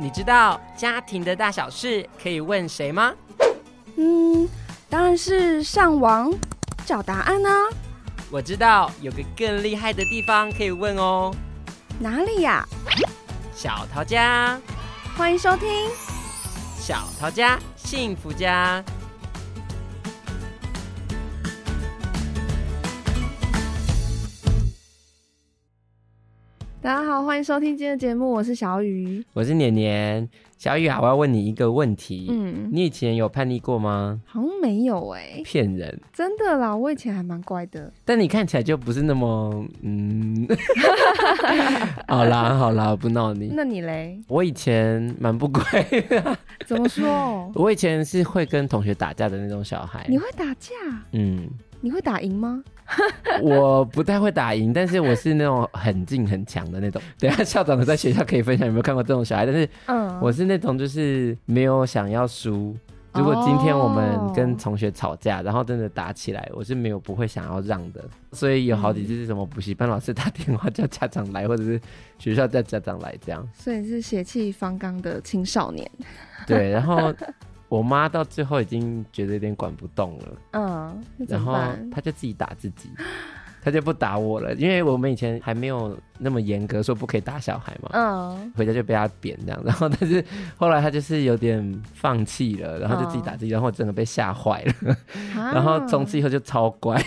你知道家庭的大小事可以问谁吗？嗯，当然是上网找答案啊。我知道有个更厉害的地方可以问哦。哪里呀？小桃家，欢迎收听小桃家幸福家。好，欢迎收听今天的节目，我是小雨，我是年年。小雨啊，我要问你一个问题，嗯，你以前有叛逆过吗？好像没有哎、欸，骗人，真的啦，我以前还蛮乖的，但你看起来就不是那么，嗯，好啦好啦，不闹你，那你嘞？我以前蛮不乖的，怎么说？我以前是会跟同学打架的那种小孩，你会打架？嗯，你会打赢吗？我不太会打赢，但是我是那种很劲很强的那种。等下校长在学校可以分享有没有看过这种小孩，但是，嗯，我是那种就是没有想要输。如果今天我们跟同学吵架，然后真的打起来，我是没有不会想要让的。所以有好几次是什么补习班老师打电话叫家长来，或者是学校叫家长来这样。所以是血气方刚的青少年。对，然后。我妈到最后已经觉得有点管不动了，嗯，然后她就自己打自己，她就不打我了，因为我们以前还没有那么严格说不可以打小孩嘛，嗯，回家就被她扁这样，然后但是后来她就是有点放弃了，然后就自己打自己，然后我真的被吓坏了，然后从此以后就超乖。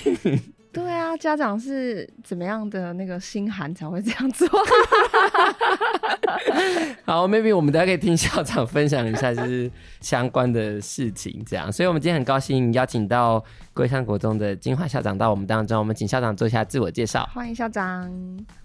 对啊，家长是怎么样的那个心寒才会这样做？好，maybe 我们大家可以听校长分享一下，就是相关的事情，这样。所以，我们今天很高兴邀请到龟山国中的金华校长到我们当中，我们请校长做一下自我介绍。欢迎校长。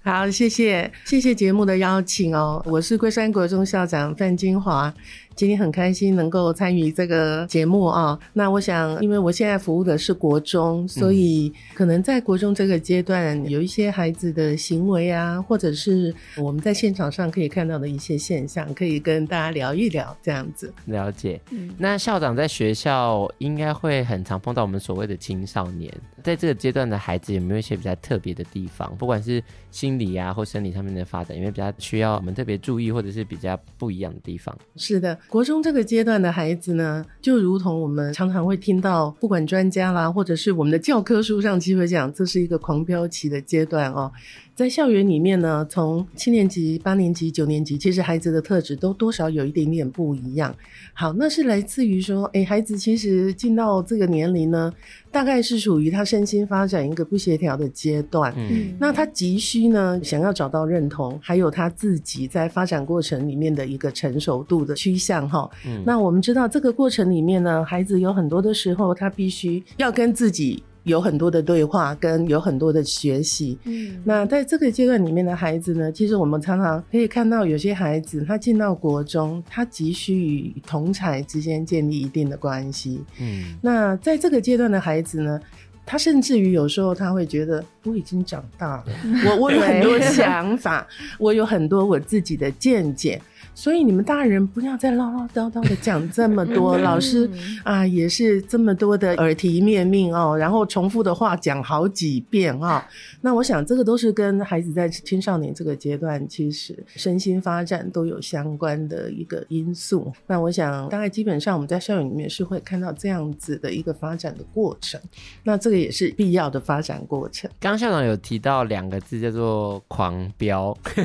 好，谢谢，谢谢节目的邀请哦。我是龟山国中校长范金华。今天很开心能够参与这个节目啊！那我想，因为我现在服务的是国中，所以可能在国中这个阶段，有一些孩子的行为啊，或者是我们在现场上可以看到的一些现象，可以跟大家聊一聊这样子。了解。嗯，那校长在学校应该会很常碰到我们所谓的青少年，在这个阶段的孩子有没有一些比较特别的地方？不管是心理啊或生理上面的发展，有没有比较需要我们特别注意，或者是比较不一样的地方？是的。国中这个阶段的孩子呢，就如同我们常常会听到，不管专家啦，或者是我们的教科书上，其实会讲，这是一个狂飙期的阶段哦。在校园里面呢，从七年级、八年级、九年级，其实孩子的特质都多少有一点点不一样。好，那是来自于说，诶，孩子其实进到这个年龄呢，大概是属于他身心发展一个不协调的阶段。嗯，那他急需呢，想要找到认同，还有他自己在发展过程里面的一个成熟度的趋向。哈，嗯，那我们知道这个过程里面呢，孩子有很多的时候，他必须要跟自己。有很多的对话，跟有很多的学习。嗯，那在这个阶段里面的孩子呢，其实我们常常可以看到，有些孩子他进到国中，他急需与同才之间建立一定的关系。嗯，那在这个阶段的孩子呢，他甚至于有时候他会觉得，我已经长大了，我我有很多 想法，我有很多我自己的见解。所以你们大人不要再唠唠叨叨的讲这么多，老师啊也是这么多的耳提面命哦，然后重复的话讲好几遍啊。那我想这个都是跟孩子在青少年这个阶段，其实身心发展都有相关的一个因素。那我想大概基本上我们在校园里面是会看到这样子的一个发展的过程。那这个也是必要的发展过程。刚刚校长有提到两个字叫做狂飙，是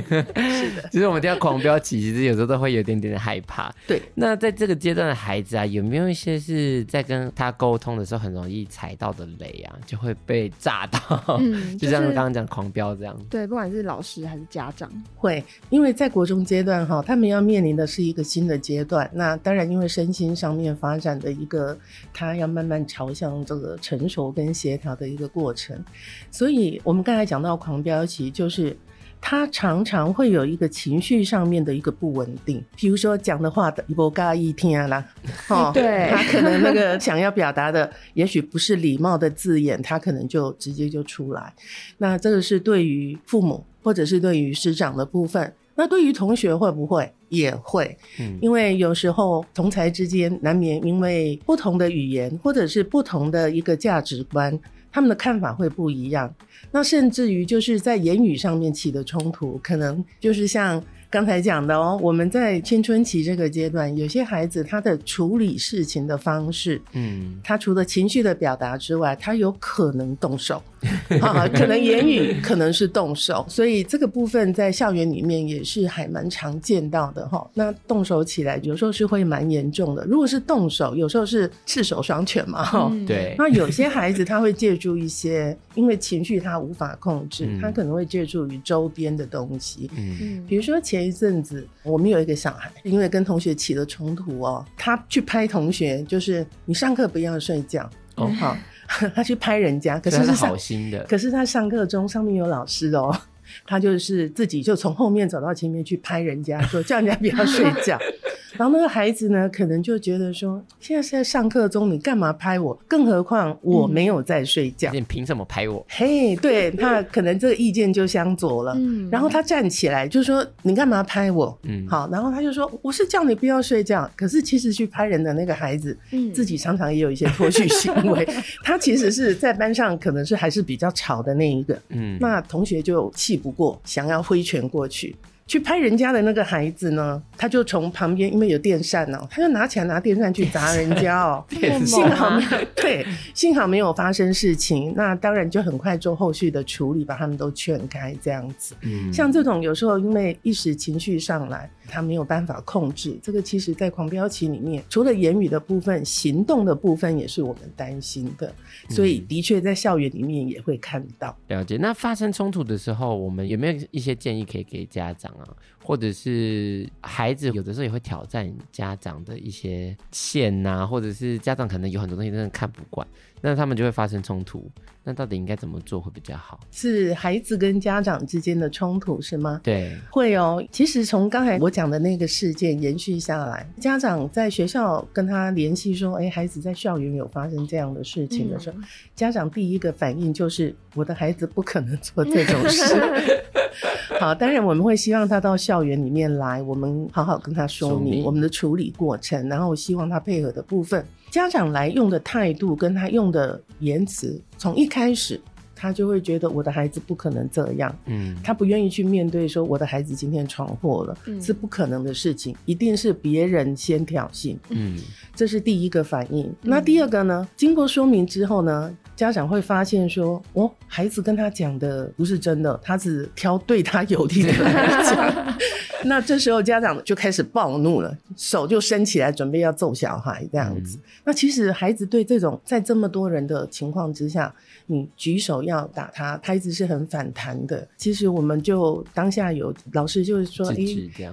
的，其 实我们听到狂飙期，其实有时候。都会有点点的害怕。对，那在这个阶段的孩子啊，有没有一些是在跟他沟通的时候很容易踩到的雷啊，就会被炸到？嗯，就像刚刚讲狂飙这样。对，不管是老师还是家长，会因为在国中阶段哈，他们要面临的是一个新的阶段。那当然，因为身心上面发展的一个，他要慢慢朝向这个成熟跟协调的一个过程。所以我们刚才讲到狂飙其实，就是。他常常会有一个情绪上面的一个不稳定，比如说讲的话的不嘎一听啦，哦，对，他可能那个想要表达的，也许不是礼貌的字眼，他可能就直接就出来。那这个是对于父母或者是对于师长的部分，那对于同学会不会也会？嗯，因为有时候同才之间难免因为不同的语言或者是不同的一个价值观。他们的看法会不一样，那甚至于就是在言语上面起的冲突，可能就是像刚才讲的哦，我们在青春期这个阶段，有些孩子他的处理事情的方式，嗯，他除了情绪的表达之外，他有可能动手，啊，可能言语，可能是动手，所以这个部分在校园里面也是还蛮常见到的哈。那动手起来，有时候是会蛮严重的。如果是动手，有时候是赤手双拳嘛，哈，对。那有些孩子他会借助一些，因为情绪他无法控制，他可能会借助于周边的东西，嗯，比如说前一阵子我们有一个小孩，因为跟同学起了冲突哦，他去拍同学，就是你上课不要睡觉。哦，好，他去拍人家，可是是好心的，可是他上课中上面有老师哦，他就是自己就从后面走到前面去拍人家，说叫人家不要睡觉。然后那个孩子呢，可能就觉得说，现在是在上课中，你干嘛拍我？更何况我没有在睡觉，你凭什么拍我？嘿，对，他可能这个意见就相左了。嗯，然后他站起来就说：“你干嘛拍我？”嗯，好，然后他就说：“我是叫你不要睡觉。”可是其实去拍人的那个孩子，嗯，自己常常也有一些脱序行为。他其实是在班上可能是还是比较吵的那一个。嗯，那同学就气不过，想要挥拳过去。去拍人家的那个孩子呢，他就从旁边，因为有电扇哦、喔，他就拿起来拿电扇去砸人家哦、喔。幸好没有，对，幸好没有发生事情。那当然就很快做后续的处理，把他们都劝开这样子。嗯，像这种有时候因为一时情绪上来，他没有办法控制。这个其实在狂飙期里面，除了言语的部分，行动的部分也是我们担心的。所以的确在校园里面也会看到。了解。那发生冲突的时候，我们有没有一些建议可以给家长？啊，或者是孩子有的时候也会挑战家长的一些线呐、或者是家长可能有很多东西真的看不惯，那他们就会发生冲突。那到底应该怎么做会比较好？是孩子跟家长之间的冲突是吗？对，会哦。其实从刚才我讲的那个事件延续下来，家长在学校跟他联系说：“哎，孩子在校园有发生这样的事情的时候，嗯、家长第一个反应就是我的孩子不可能做这种事。”好，当然我们会希望他到校园里面来，我们好好跟他说明我们的处理过程，然后希望他配合的部分。家长来用的态度跟他用的言辞，从一开始他就会觉得我的孩子不可能这样，嗯，他不愿意去面对说我的孩子今天闯祸了，嗯，是不可能的事情，一定是别人先挑衅，嗯，这是第一个反应。嗯，那第二个呢？经过说明之后呢，家长会发现说，哦，孩子跟他讲的不是真的，他只挑对他有利的来讲。那这时候家长就开始暴怒了，手就伸起来准备要揍小孩这样子。嗯、那其实孩子对这种在这么多人的情况之下，你举手要打他，孩子是很反弹的。其实我们就当下有老师就是说，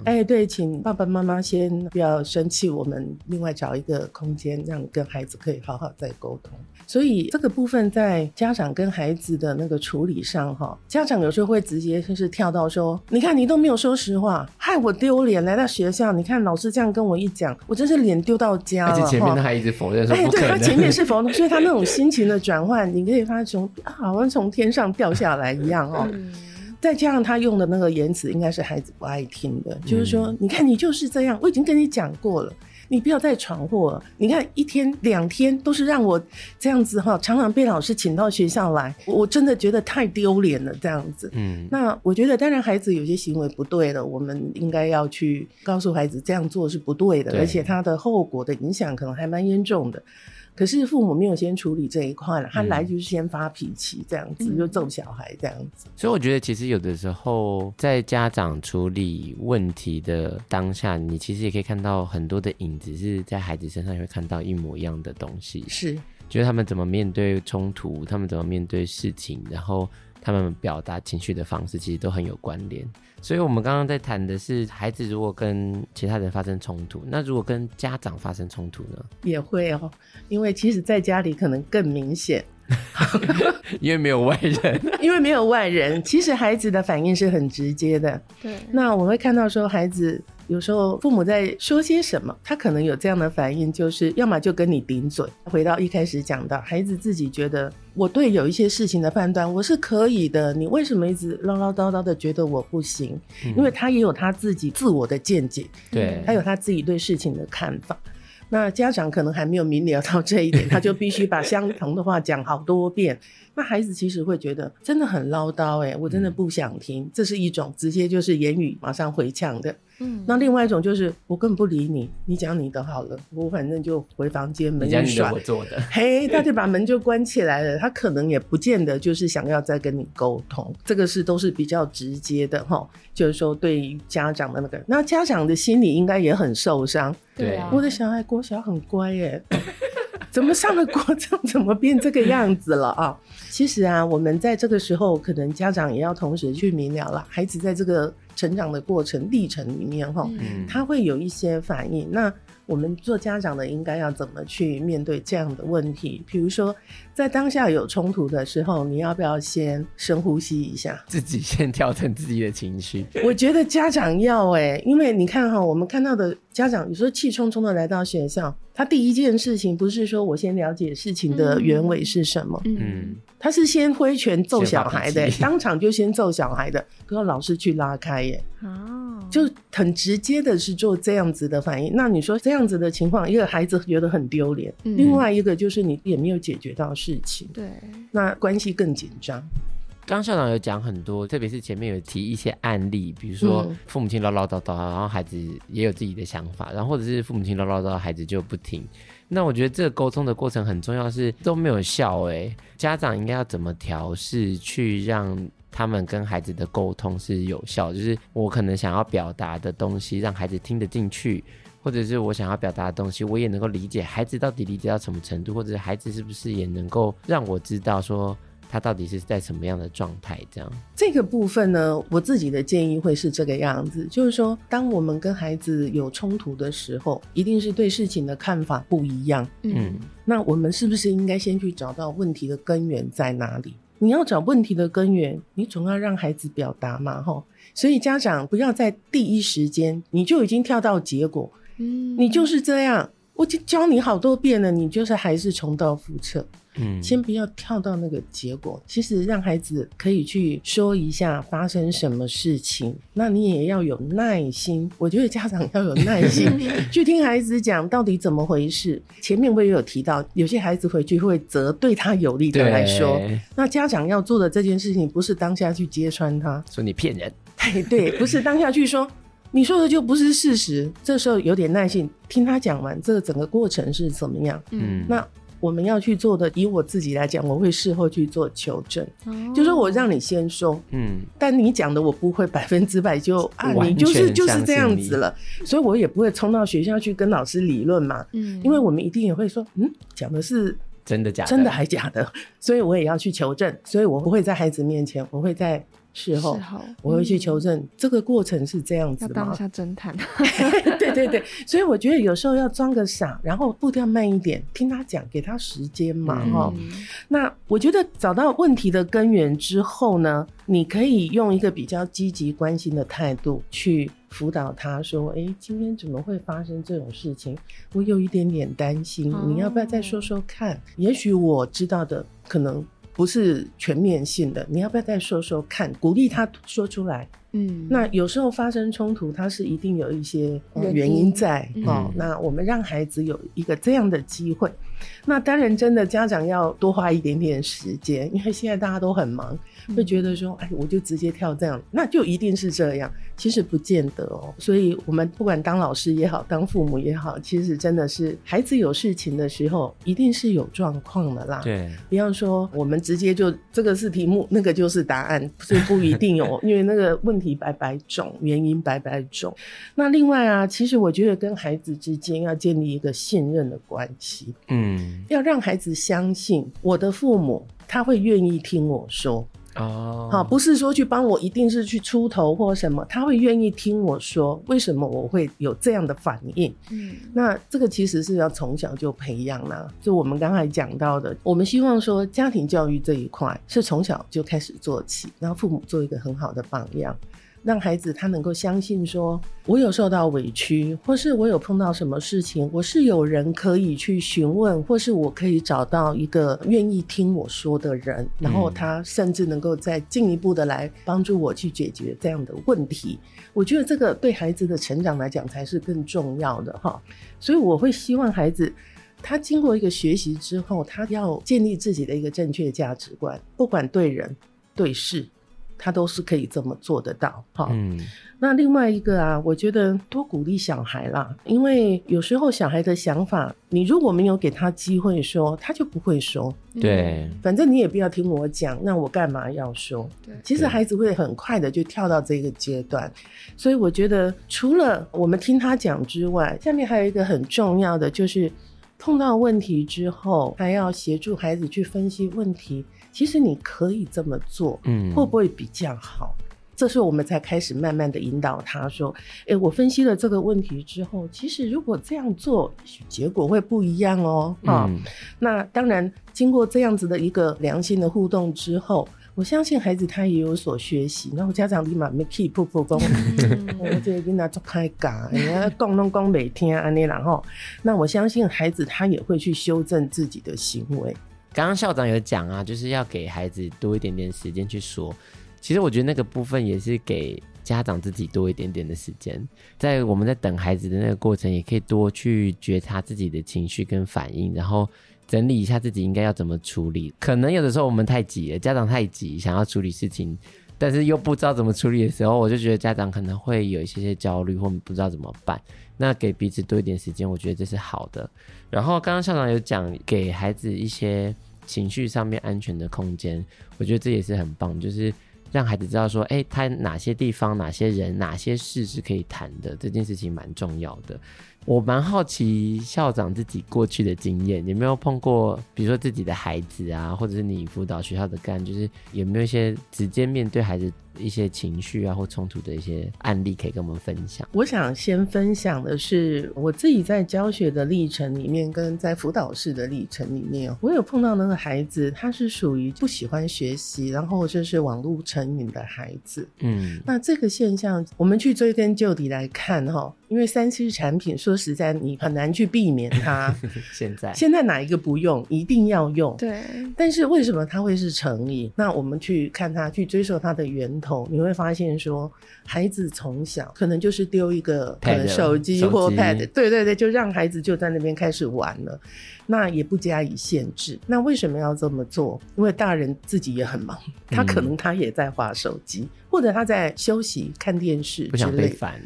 哎、欸，对，请爸爸妈妈先不要生气，我们另外找一个空间，让跟孩子可以好好再沟通。所以这个部分在家长跟孩子的那个处理上，哈，家长有时候会直接就是跳到说，你看你都没有说实话。害我丢脸，来到学校，你看老师这样跟我一讲，我真是脸丢到家了。而且前面他还一直否认说。哎，对，他前面是 否认，所以他那种心情的转换，你可以发现好像从天上掉下来一样哦。再加上他用的那个言辞，应该是孩子不爱听的，就是说，你看你就是这样，我已经跟你讲过了。你不要再闯祸了！你看一天两天都是让我这样子哈，常常被老师请到学校来，我真的觉得太丢脸了。这样子，嗯，那我觉得当然孩子有些行为不对了，我们应该要去告诉孩子这样做是不对的，对，而且他的后果的影响可能还蛮严重的。可是父母没有先处理这一块了，他来就是先发脾气，这样子、嗯、就揍小孩这样子。所以我觉得，其实有的时候在家长处理问题的当下，你其实也可以看到很多的影子，是在孩子身上也会看到一模一样的东西。是，就是他们怎么面对冲突，他们怎么面对事情，然后他们表达情绪的方式，其实都很有关联。所以，我们刚刚在谈的是，孩子如果跟其他人发生冲突，那如果跟家长发生冲突呢？也会哦，因为其实在家里可能更明显，因为没有外人，因为没有外人，其实孩子的反应是很直接的。对，那我会看到说孩子。有时候父母在说些什么，他可能有这样的反应，就是要么就跟你顶嘴。回到一开始讲到，孩子自己觉得我对有一些事情的判断我是可以的，你为什么一直唠唠叨叨的觉得我不行？因为他也有他自己自我的见解，对，他有他自己对事情的看法。那家长可能还没有明了到这一点，他就必须把相同的话讲好多遍。那孩子其实会觉得真的很唠叨，哎，我真的不想听。嗯、这是一种直接就是言语马上回呛的。嗯，那另外一种就是我根本不理你，你讲你的好了，我反正就回房间门一关。你讲你的，我做的。嘿，他就把门就关起来了。他可能也不见得就是想要再跟你沟通，这个是都是比较直接的哈。就是说对于家长的那个，那家长的心里应该也很受伤。对啊，我的小孩国小很乖耶。怎么上了国中，怎么变这个样子了啊？其实啊，我们在这个时候，可能家长也要同时去明了了，孩子在这个成长的过程历程里面，哈，他会有一些反应。那我们做家长的应该要怎么去面对这样的问题？比如说，在当下有冲突的时候，你要不要先深呼吸一下，自己先调整自己的情绪？我觉得家长要哎、欸，因为你看哈，我们看到的家长有时候气冲冲的来到学校，他第一件事情不是说我先了解事情的原委是什么，嗯，他是先挥拳揍小孩的、欸，当场就先揍小孩的，跟老师去拉开哦，就很直接的是做这样子的反应。那你说这样子的情况，一个孩子觉得很丢脸，嗯、另外一个就是你也没有解决到事情，对，那关系更紧张。刚校长有讲很多，特别是前面有提一些案例，比如说父母亲唠唠叨叨，然后孩子也有自己的想法，然后或者是父母亲唠唠叨，孩子就不听。那我觉得这个沟通的过程很重要，是都没有效哎，家长应该要怎么调试，去让他们跟孩子的沟通是有效？就是我可能想要表达的东西，让孩子听得进去，或者是我想要表达的东西，我也能够理解孩子到底理解到什么程度，或者是孩子是不是也能够让我知道说。他到底是在什么样的状态？这样这个部分呢，我自己的建议会是这个样子，就是说，当我们跟孩子有冲突的时候，一定是对事情的看法不一样。嗯，那我们是不是应该先去找到问题的根源在哪里？你要找问题的根源，你总要让孩子表达嘛，吼。所以家长不要在第一时间你就已经跳到结果，嗯，你就是这样，我就教你好多遍了，你就是还是重蹈覆辙。嗯，先不要跳到那个结果，其实让孩子可以去说一下发生什么事情，那你也要有耐心。我觉得家长要有耐心 去听孩子讲到底怎么回事。前面我也有提到，有些孩子回去会责对他有利的来说，那家长要做的这件事情不是当下去揭穿他，说你骗人，对对，不是当下去说你说的就不是事实。这时候有点耐心听他讲完这个整个过程是怎么样。嗯，那。我们要去做的，以我自己来讲，我会事后去做求证，哦、就是我让你先说，嗯，但你讲的我不会百分之百就啊，你就是就是这样子了，所以我也不会冲到学校去跟老师理论嘛，嗯，因为我们一定也会说，嗯，讲的是真的假的，真的还假的，所以我也要去求证，所以我不会在孩子面前，我会在。事后，事后我会去求证、嗯、这个过程是这样子的吗？要当一下侦探。对对对，所以我觉得有时候要装个傻，然后步调慢一点，听他讲，给他时间嘛，哈、嗯。那我觉得找到问题的根源之后呢，你可以用一个比较积极关心的态度去辅导他，说：“哎、欸，今天怎么会发生这种事情？我有一点点担心，哦、你要不要再说说看？也许我知道的可能。”不是全面性的，你要不要再说说看？鼓励他说出来。嗯，那有时候发生冲突，他是一定有一些原因在哦。嗯、那我们让孩子有一个这样的机会。那当然，真的家长要多花一点点时间，因为现在大家都很忙。会觉得说，哎，我就直接跳这样，那就一定是这样。其实不见得哦。所以，我们不管当老师也好，当父母也好，其实真的是孩子有事情的时候，一定是有状况的啦。对，比方说，我们直接就这个是题目，那个就是答案，所以不一定哦。因为那个问题百百种，原因百百种。那另外啊，其实我觉得跟孩子之间要建立一个信任的关系。嗯，要让孩子相信我的父母，他会愿意听我说。哦，好，不是说去帮我，一定是去出头或什么，他会愿意听我说为什么我会有这样的反应。嗯，那这个其实是要从小就培养啦。就我们刚才讲到的，我们希望说家庭教育这一块是从小就开始做起，然后父母做一个很好的榜样。让孩子他能够相信说，我有受到委屈，或是我有碰到什么事情，我是有人可以去询问，或是我可以找到一个愿意听我说的人，然后他甚至能够再进一步的来帮助我去解决这样的问题。我觉得这个对孩子的成长来讲才是更重要的哈。所以我会希望孩子他经过一个学习之后，他要建立自己的一个正确价值观，不管对人对事。他都是可以这么做得到，哈。嗯。那另外一个啊，我觉得多鼓励小孩啦，因为有时候小孩的想法，你如果没有给他机会说，他就不会说。对。反正你也不要听我讲，那我干嘛要说？对。其实孩子会很快的就跳到这个阶段，所以我觉得除了我们听他讲之外，下面还有一个很重要的，就是碰到问题之后，还要协助孩子去分析问题。其实你可以这么做，嗯，会不会比较好？这时候我们才开始慢慢的引导他说：“哎，我分析了这个问题之后，其实如果这样做，结果会不一样哦。”啊，那当然，经过这样子的一个良性的互动之后，我相信孩子他也有所学习。然后家长立马没 keep 不不讲，我这跟他做开讲，人家讲拢讲每天安尼，然后那我相信孩子他也会去修正自己的行为。刚刚校长有讲啊，就是要给孩子多一点点时间去说。其实我觉得那个部分也是给家长自己多一点点的时间，在我们在等孩子的那个过程，也可以多去觉察自己的情绪跟反应，然后整理一下自己应该要怎么处理。可能有的时候我们太急了，家长太急，想要处理事情，但是又不知道怎么处理的时候，我就觉得家长可能会有一些些焦虑，或不知道怎么办。那给彼此多一点时间，我觉得这是好的。然后刚刚校长有讲，给孩子一些情绪上面安全的空间，我觉得这也是很棒，就是让孩子知道说，哎，他哪些地方、哪些人、哪些事是可以谈的，这件事情蛮重要的。我蛮好奇校长自己过去的经验，有没有碰过，比如说自己的孩子啊，或者是你辅导学校的干，就是有没有一些直接面对孩子一些情绪啊或冲突的一些案例可以跟我们分享？我想先分享的是我自己在教学的历程里面，跟在辅导室的历程里面，我有碰到那个孩子，他是属于不喜欢学习，然后就是网络成瘾的孩子。嗯，那这个现象，我们去追根究底来看哈，因为三 C 产品，说实在，你很难去避免它。现在现在哪一个不用，一定要用。对，但是为什么它会是成瘾？那我们去看他，去追溯它的源头。你会发现说，孩子从小可能就是丢一个手机或 pad，对对对，就让孩子就在那边开始玩了，那也不加以限制。那为什么要这么做？因为大人自己也很忙，他可能他也在划手机，嗯、或者他在休息看电视之类，不想被烦。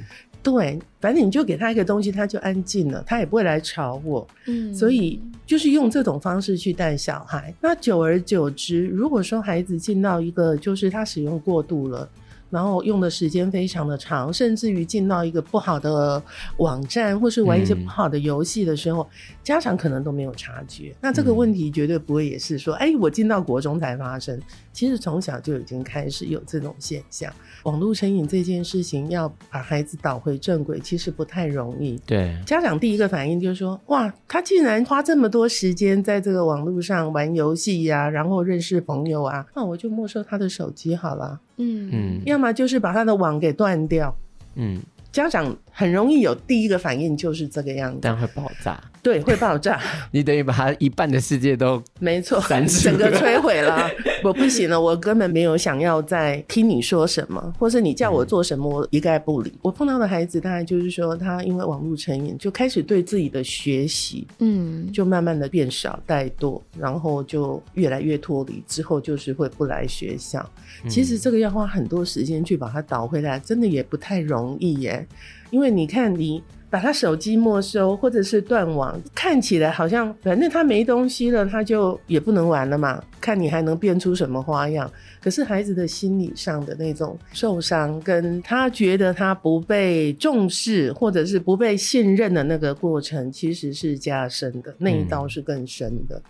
对，反正你就给他一个东西，他就安静了，他也不会来吵我。嗯，所以就是用这种方式去带小孩。那久而久之，如果说孩子进到一个就是他使用过度了。然后用的时间非常的长，甚至于进到一个不好的网站，或是玩一些不好的游戏的时候，嗯、家长可能都没有察觉。那这个问题绝对不会也是说，哎、嗯，我进到国中才发生。其实从小就已经开始有这种现象。网络成瘾这件事情，要把孩子导回正轨，其实不太容易。对，家长第一个反应就是说，哇，他竟然花这么多时间在这个网络上玩游戏呀，然后认识朋友啊，那我就没收他的手机好了。嗯。嗯，要么就是把他的网给断掉。嗯，家长很容易有第一个反应就是这个样子，但会爆炸。对，会爆炸。你等于把他一半的世界都没错，整个摧毁了。我不行了，我根本没有想要再听你说什么，或是你叫我做什么，我一概不理。嗯、我碰到的孩子，大概就是说，他因为网络成瘾，就开始对自己的学习，嗯，就慢慢的变少、怠惰，然后就越来越脱离，之后就是会不来学校。其实这个要花很多时间去把它导回来，真的也不太容易耶。因为你看你。把他手机没收，或者是断网，看起来好像反正他没东西了，他就也不能玩了嘛。看你还能变出什么花样？可是孩子的心理上的那种受伤，跟他觉得他不被重视，或者是不被信任的那个过程，其实是加深的，那一刀是更深的。嗯、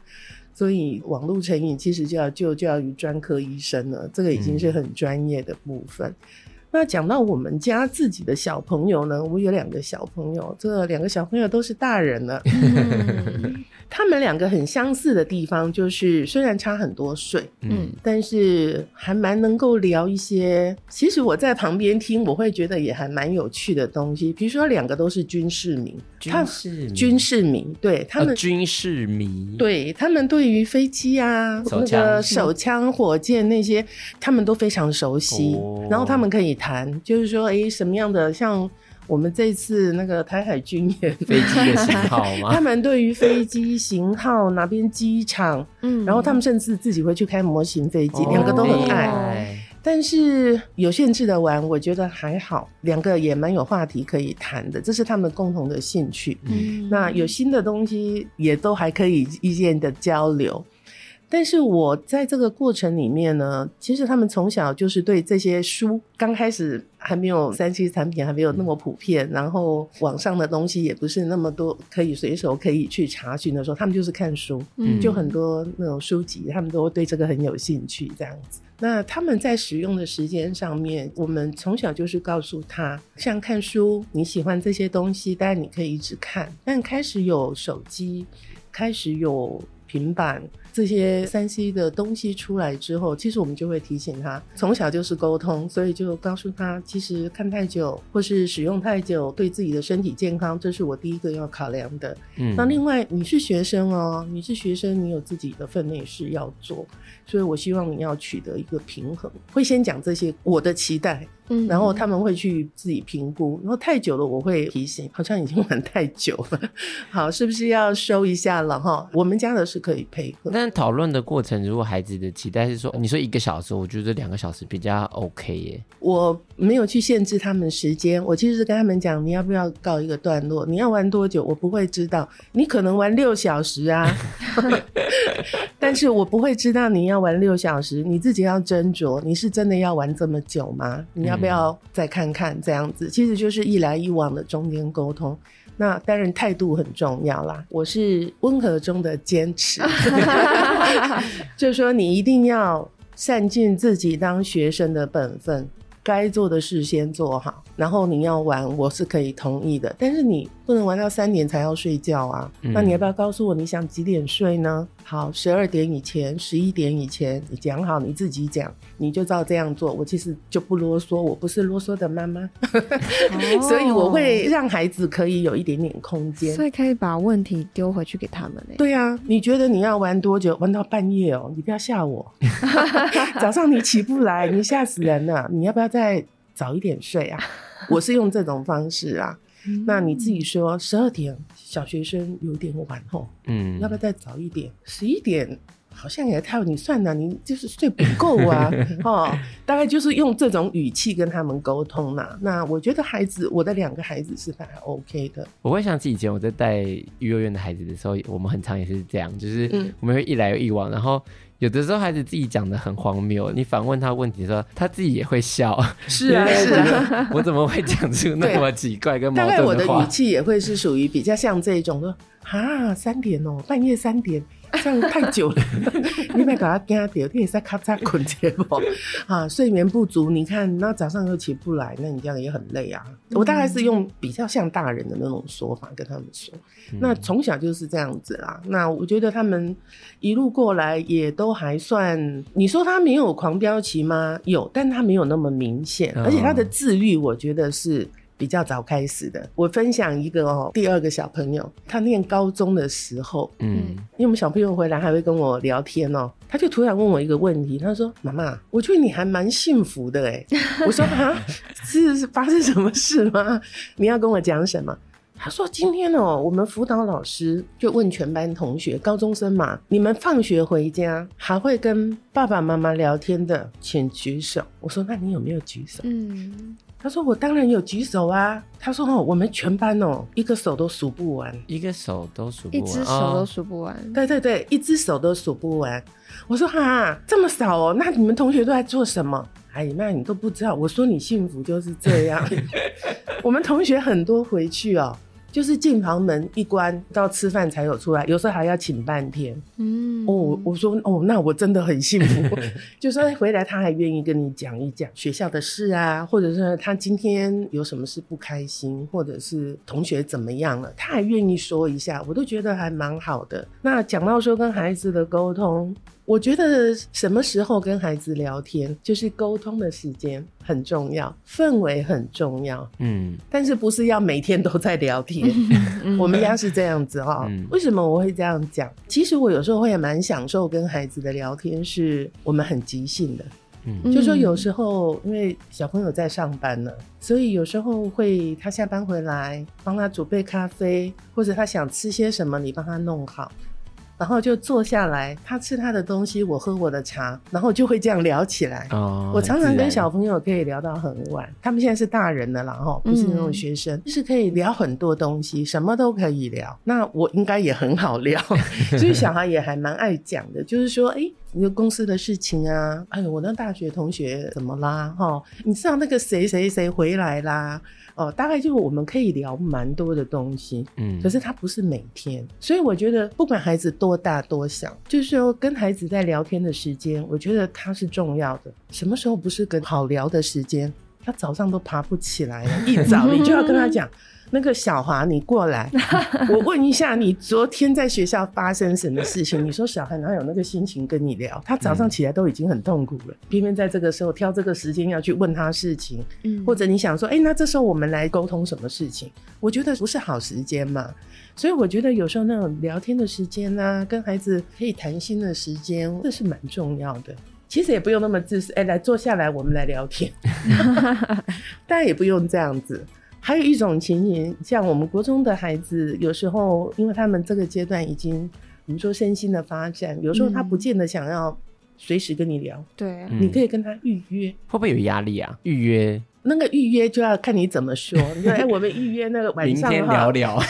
所以网络成瘾其实就要就就要与专科医生了，这个已经是很专业的部分。嗯那讲到我们家自己的小朋友呢，我有两个小朋友，这两个小朋友都是大人了。们两个很相似的地方，就是虽然差很多岁，嗯，但是还蛮能够聊一些。其实我在旁边听，我会觉得也还蛮有趣的东西。比如说，两个都是军事迷，军事，军事迷，对他们、哦、军事迷，对他们对于飞机啊、那个手枪、火箭那些，他们都非常熟悉。哦、然后他们可以谈，就是说，哎，什么样的像。我们这次那个台海军演飞机的型号吗？他们对于飞机型号哪边机场，嗯，然后他们甚至自己会去开模型飞机，两、哦、个都很爱。哦、但是有限制的玩，我觉得还好，两个也蛮有话题可以谈的，这是他们共同的兴趣。嗯，那有新的东西也都还可以意见的交流。但是我在这个过程里面呢，其实他们从小就是对这些书，刚开始还没有三 C 产品还没有那么普遍，然后网上的东西也不是那么多可以随手可以去查询的时候，他们就是看书，嗯，就很多那种书籍，他们都对这个很有兴趣，这样子。那他们在使用的时间上面，我们从小就是告诉他，像看书，你喜欢这些东西，当然你可以一直看，但开始有手机，开始有平板。这些三 C 的东西出来之后，其实我们就会提醒他，从小就是沟通，所以就告诉他，其实看太久或是使用太久，对自己的身体健康，这是我第一个要考量的。嗯，那另外你是学生哦，你是学生，你有自己的分内事要做，所以我希望你要取得一个平衡，会先讲这些我的期待。嗯，然后他们会去自己评估，然后太久了我会提醒，好像已经玩太久了，好，是不是要收一下了哈？我们家的是可以配合，但讨论的过程，如果孩子的期待是说，你说一个小时，我觉得两个小时比较 OK 耶。我没有去限制他们时间，我其实是跟他们讲，你要不要告一个段落？你要玩多久？我不会知道，你可能玩六小时啊，但是我不会知道你要玩六小时，你自己要斟酌，你是真的要玩这么久吗？你要。要不要再看看这样子？其实就是一来一往的中间沟通。那当然态度很重要啦。我是温和中的坚持，就是说你一定要善尽自己当学生的本分，该做的事先做好。然后你要玩，我是可以同意的，但是你不能玩到三点才要睡觉啊。嗯。那你要不要告诉我你想几点睡呢？好，十二点以前，十一点以前，你讲好，你自己讲，你就照这样做。我其实就不啰嗦，我不是啰嗦的妈妈，所以我会让孩子可以有一点点空间，所以可以把问题丢回去给他们。对啊，你觉得你要玩多久？玩到半夜哦，你不要吓我。早上你起不来，你吓死人了。你要不要再早一点睡啊？我是用这种方式啊。那你自己说，十二点小学生有点晚哦，嗯，要不要再早一点？十一点好像也太……你算了，你就是睡不够啊，哦，大概就是用这种语气跟他们沟通嘛。那我觉得孩子，我的两个孩子是还 OK 的。我会想起以前我在带幼儿园的孩子的时候，我们很常也是这样，就是我们会一来又一往，然后。有的时候孩子自己讲的很荒谬，你反问他问题的时候，他自己也会笑。是啊，是啊，我怎么会讲出那么奇怪跟矛盾的话？大概我的语气也会是属于比较像这种说啊，三点哦，半夜三点。这样太久了，你别搞他惊掉，你也在咔嚓困觉不？啊，睡眠不足，你看那早上又起不来，那你这样也很累啊。嗯、我大概是用比较像大人的那种说法跟他们说，嗯、那从小就是这样子啦。那我觉得他们一路过来也都还算，你说他没有狂飙期吗？有，但他没有那么明显，而且他的自律，我觉得是。比较早开始的，我分享一个哦，第二个小朋友，他念高中的时候，嗯，因为我们小朋友回来还会跟我聊天哦，他就突然问我一个问题，他说：“妈妈，我觉得你还蛮幸福的哎。”我说：“啊，是是发生什么事吗？你要跟我讲什么？”他说：“今天哦，我们辅导老师就问全班同学，高中生嘛，你们放学回家还会跟爸爸妈妈聊天的，请举手。”我说：“那你有没有举手？”嗯。他说：“我当然有举手啊。”他说：“哦，我们全班哦，一个手都数不完，一个手都数不完，一只手都数不完。哦”对对对，一只手都数不完。我说：“哈，这么少哦？那你们同学都在做什么？”哎，那你都不知道。我说你幸福就是这样。我们同学很多回去哦，就是进房门一关到吃饭才有出来，有时候还要请半天。嗯，哦，我说哦，那我真的很幸福，就说回来他还愿意跟你讲一讲学校的事啊，或者是他今天有什么事不开心，或者是同学怎么样了，他还愿意说一下，我都觉得还蛮好的。那讲到说跟孩子的沟通。我觉得什么时候跟孩子聊天，就是沟通的时间很重要，氛围很重要。嗯，但是不是要每天都在聊天？我们家是这样子哈、喔。嗯、为什么我会这样讲？其实我有时候会也蛮享受跟孩子的聊天，是我们很即兴的。嗯，就说有时候因为小朋友在上班呢，所以有时候会他下班回来，帮他煮杯咖啡，或者他想吃些什么，你帮他弄好。然后就坐下来，他吃他的东西，我喝我的茶，然后就会这样聊起来。哦，我常常跟小朋友可以聊到很晚，他们现在是大人了啦，然后不是那种学生，嗯、就是可以聊很多东西，什么都可以聊。那我应该也很好聊，所以小孩也还蛮爱讲的，就是说，哎，你的公司的事情啊，哎呦，我那大学同学怎么啦？哈，你知道那个谁谁谁回来啦？哦，大概就是我们可以聊蛮多的东西，嗯，可是他不是每天，所以我觉得不管孩子多大多小，就是说跟孩子在聊天的时间，我觉得他是重要的。什么时候不是个好聊的时间？他早上都爬不起来了，一早你就要跟他讲。那个小华，你过来，我问一下，你昨天在学校发生什么事情？你说小孩哪有那个心情跟你聊？他早上起来都已经很痛苦了，偏偏在这个时候挑这个时间要去问他事情，嗯，或者你想说，哎，那这时候我们来沟通什么事情？我觉得不是好时间嘛。所以我觉得有时候那种聊天的时间啊，跟孩子可以谈心的时间，这是蛮重要的。其实也不用那么自私，哎，来坐下来，我们来聊天，当然也不用这样子。还有一种情形，像我们国中的孩子，有时候因为他们这个阶段已经，我们说身心的发展，有时候他不见得想要随时跟你聊。对、嗯，你可以跟他预约，会不会有压力啊？预约那个预约就要看你怎么说。你说，哎，我们预约那个晚上明天聊聊，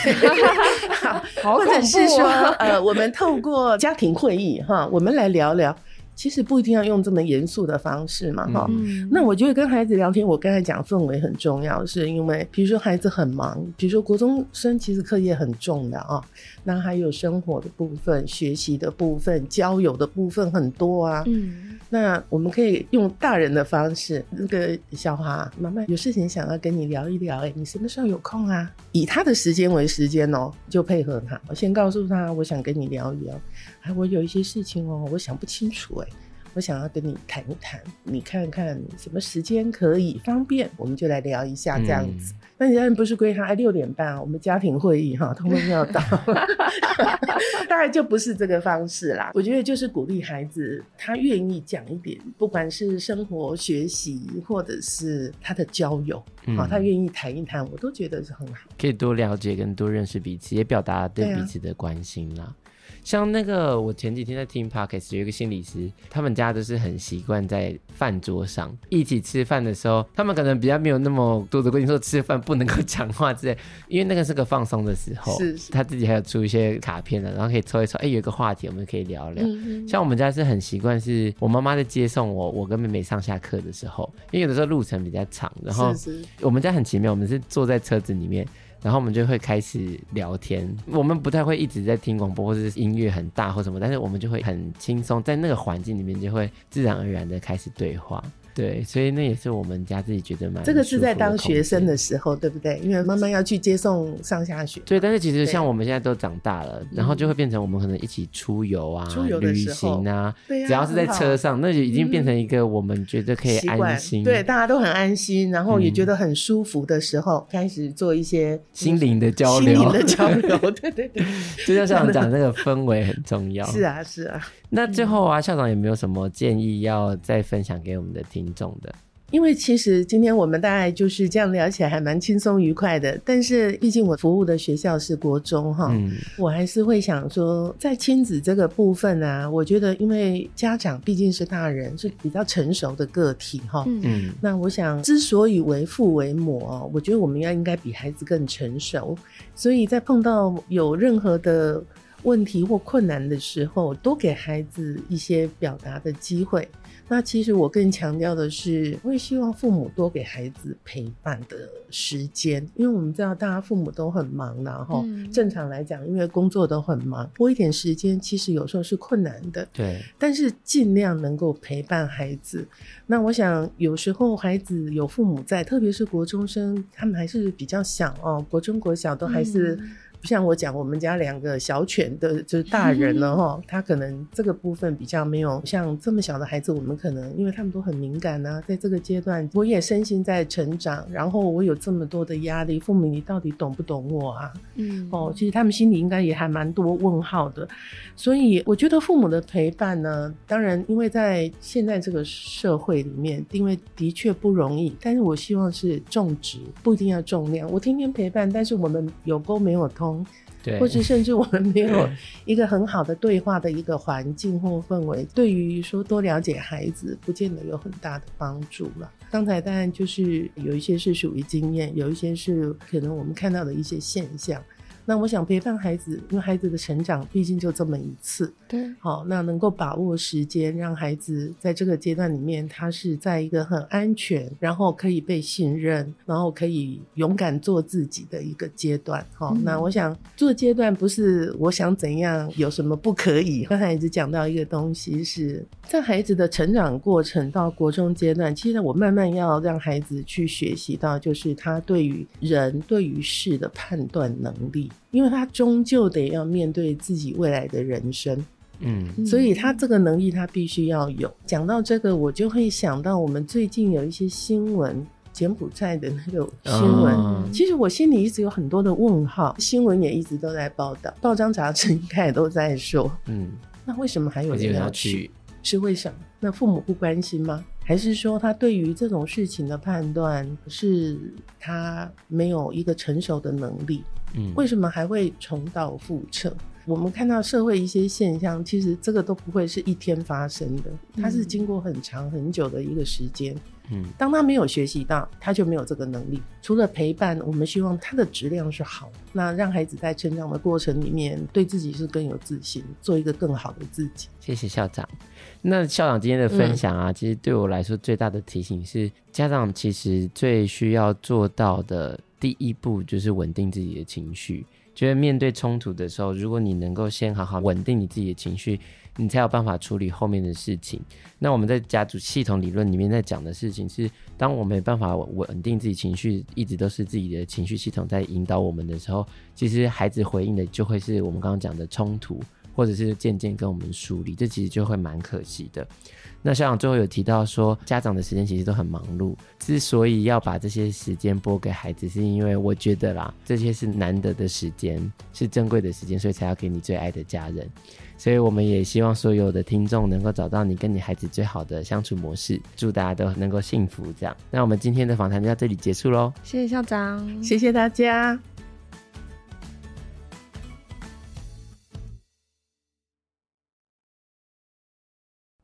好，或者是说，呃，我们透过家庭会议哈，我们来聊聊。其实不一定要用这么严肃的方式嘛，哈、嗯。那我觉得跟孩子聊天，我刚才讲氛围很重要，是因为比如说孩子很忙，比如说国中生其实课业很重的啊，那还有生活的部分、学习的部分、交友的部分很多啊。嗯，那我们可以用大人的方式，那个小华妈妈有事情想要跟你聊一聊，哎，你什么时候有空啊？以他的时间为时间哦，就配合他。我先告诉他，我想跟你聊一聊。哎，我有一些事情哦，我想不清楚哎，我想要跟你谈一谈，你看看什么时间可以方便，我们就来聊一下这样子。嗯、那你当然不是规他哎六点半我们家庭会议哈，通通要到 当然就不是这个方式啦。我觉得就是鼓励孩子，他愿意讲一点，不管是生活、学习，或者是他的交友，啊、嗯，他愿意谈一谈，我都觉得是很好，可以多了解跟多认识彼此，也表达对彼此的关心啦。像那个，我前几天在听 Podcast，有一个心理师，他们家都是很习惯在饭桌上一起吃饭的时候，他们可能比较没有那么多的规定，说吃饭不能够讲话之类，因为那个是个放松的时候。是，是，他自己还有出一些卡片的，然后可以抽一抽，哎，有一个话题我们可以聊聊。嗯嗯，像我们家是很习惯，是我妈妈在接送我，我跟妹妹上下课的时候，因为有的时候路程比较长，然后我们家很奇妙，我们是坐在车子里面。然后我们就会开始聊天，我们不太会一直在听广播或者是音乐很大或什么，但是我们就会很轻松，在那个环境里面就会自然而然的开始对话。对，所以那也是我们家自己觉得蛮。这个是在当学生的时候，对不对？因为妈妈要去接送上下学。对，但是其实像我们现在都长大了，然后就会变成我们可能一起出游啊、旅行啊，只要是在车上，那就已经变成一个我们觉得可以安心，对，大家都很安心，然后也觉得很舒服的时候，开始做一些心灵的交流。心灵的交流，对对对，就像校长讲，那个氛围很重要。是啊，是啊。那最后啊，校长有没有什么建议要再分享给我们的听众的？因为其实今天我们大概就是这样聊起来，还蛮轻松愉快的。但是毕竟我服务的学校是国中哈，嗯、我还是会想说，在亲子这个部分啊，我觉得因为家长毕竟是大人，是比较成熟的个体哈。嗯，那我想之所以为父为母，我觉得我们要应该比孩子更成熟。所以在碰到有任何的问题或困难的时候，多给孩子一些表达的机会。那其实我更强调的是，我也希望父母多给孩子陪伴的时间，因为我们知道大家父母都很忙，然后正常来讲，因为工作都很忙，多一点时间其实有时候是困难的。对，但是尽量能够陪伴孩子。那我想有时候孩子有父母在，特别是国中生，他们还是比较小哦，国中国小都还是。嗯像我讲，我们家两个小犬的，就是大人了哈，他可能这个部分比较没有像这么小的孩子，我们可能因为他们都很敏感呢、啊，在这个阶段，我也身心在成长，然后我有这么多的压力，父母你到底懂不懂我啊？嗯，哦，其实他们心里应该也还蛮多问号的，所以我觉得父母的陪伴呢，当然因为在现在这个社会里面，因为的确不容易，但是我希望是种植，不一定要重量。我天天陪伴，但是我们有沟没有通。对，或者甚至我们没有一个很好的对话的一个环境或氛围，对于说多了解孩子，不见得有很大的帮助了。刚才当然就是有一些是属于经验，有一些是可能我们看到的一些现象。那我想陪伴孩子，因为孩子的成长毕竟就这么一次，对，好，那能够把握时间，让孩子在这个阶段里面，他是在一个很安全，然后可以被信任，然后可以勇敢做自己的一个阶段。好，嗯，那我想做阶段不是我想怎样，有什么不可以。刚才一直讲到一个东西是在孩子的成长过程到国中阶段，其实我慢慢要让孩子去学习到，就是他对于人对于事的判断能力。因为他终究得要面对自己未来的人生，嗯，所以他这个能力他必须要有。讲到这个，我就会想到我们最近有一些新闻，柬埔寨的那个新闻，哦，其实我心里一直有很多的问号。新闻也一直都在报道，报章杂志应该也都在说，嗯，那为什么还有人要去？是为什么？那父母不关心吗？还是说他对于这种事情的判断是他没有一个成熟的能力？嗯，为什么还会重蹈覆辙？我们看到社会一些现象，其实这个都不会是一天发生的，它是经过很长很久的一个时间。嗯，当他没有学习到，他就没有这个能力。除了陪伴，我们希望他的质量是好，那让孩子在成长的过程里面，对自己是更有自信，做一个更好的自己。谢谢校长。那校长今天的分享啊，嗯、其实对我来说最大的提醒是，家长其实最需要做到的第一步就是稳定自己的情绪。觉得面对冲突的时候，如果你能够先好好稳定你自己的情绪。你才有办法处理后面的事情。那我们在家族系统理论里面在讲的事情是，当我没办法稳定自己情绪，一直都是自己的情绪系统在引导我们的时候，其实孩子回应的就会是我们刚刚讲的冲突，或者是渐渐跟我们疏离，这其实就会蛮可惜的。那校长最后有提到说，家长的时间其实都很忙碌，之所以要把这些时间拨给孩子，是因为我觉得啦，这些是难得的时间，是珍贵的时间，所以才要给你最爱的家人。所以我们也希望所有的听众能够找到你跟你孩子最好的相处模式，祝大家都能够幸福。这样，那我们今天的访谈就到这里结束喽。谢谢校长，谢谢大家。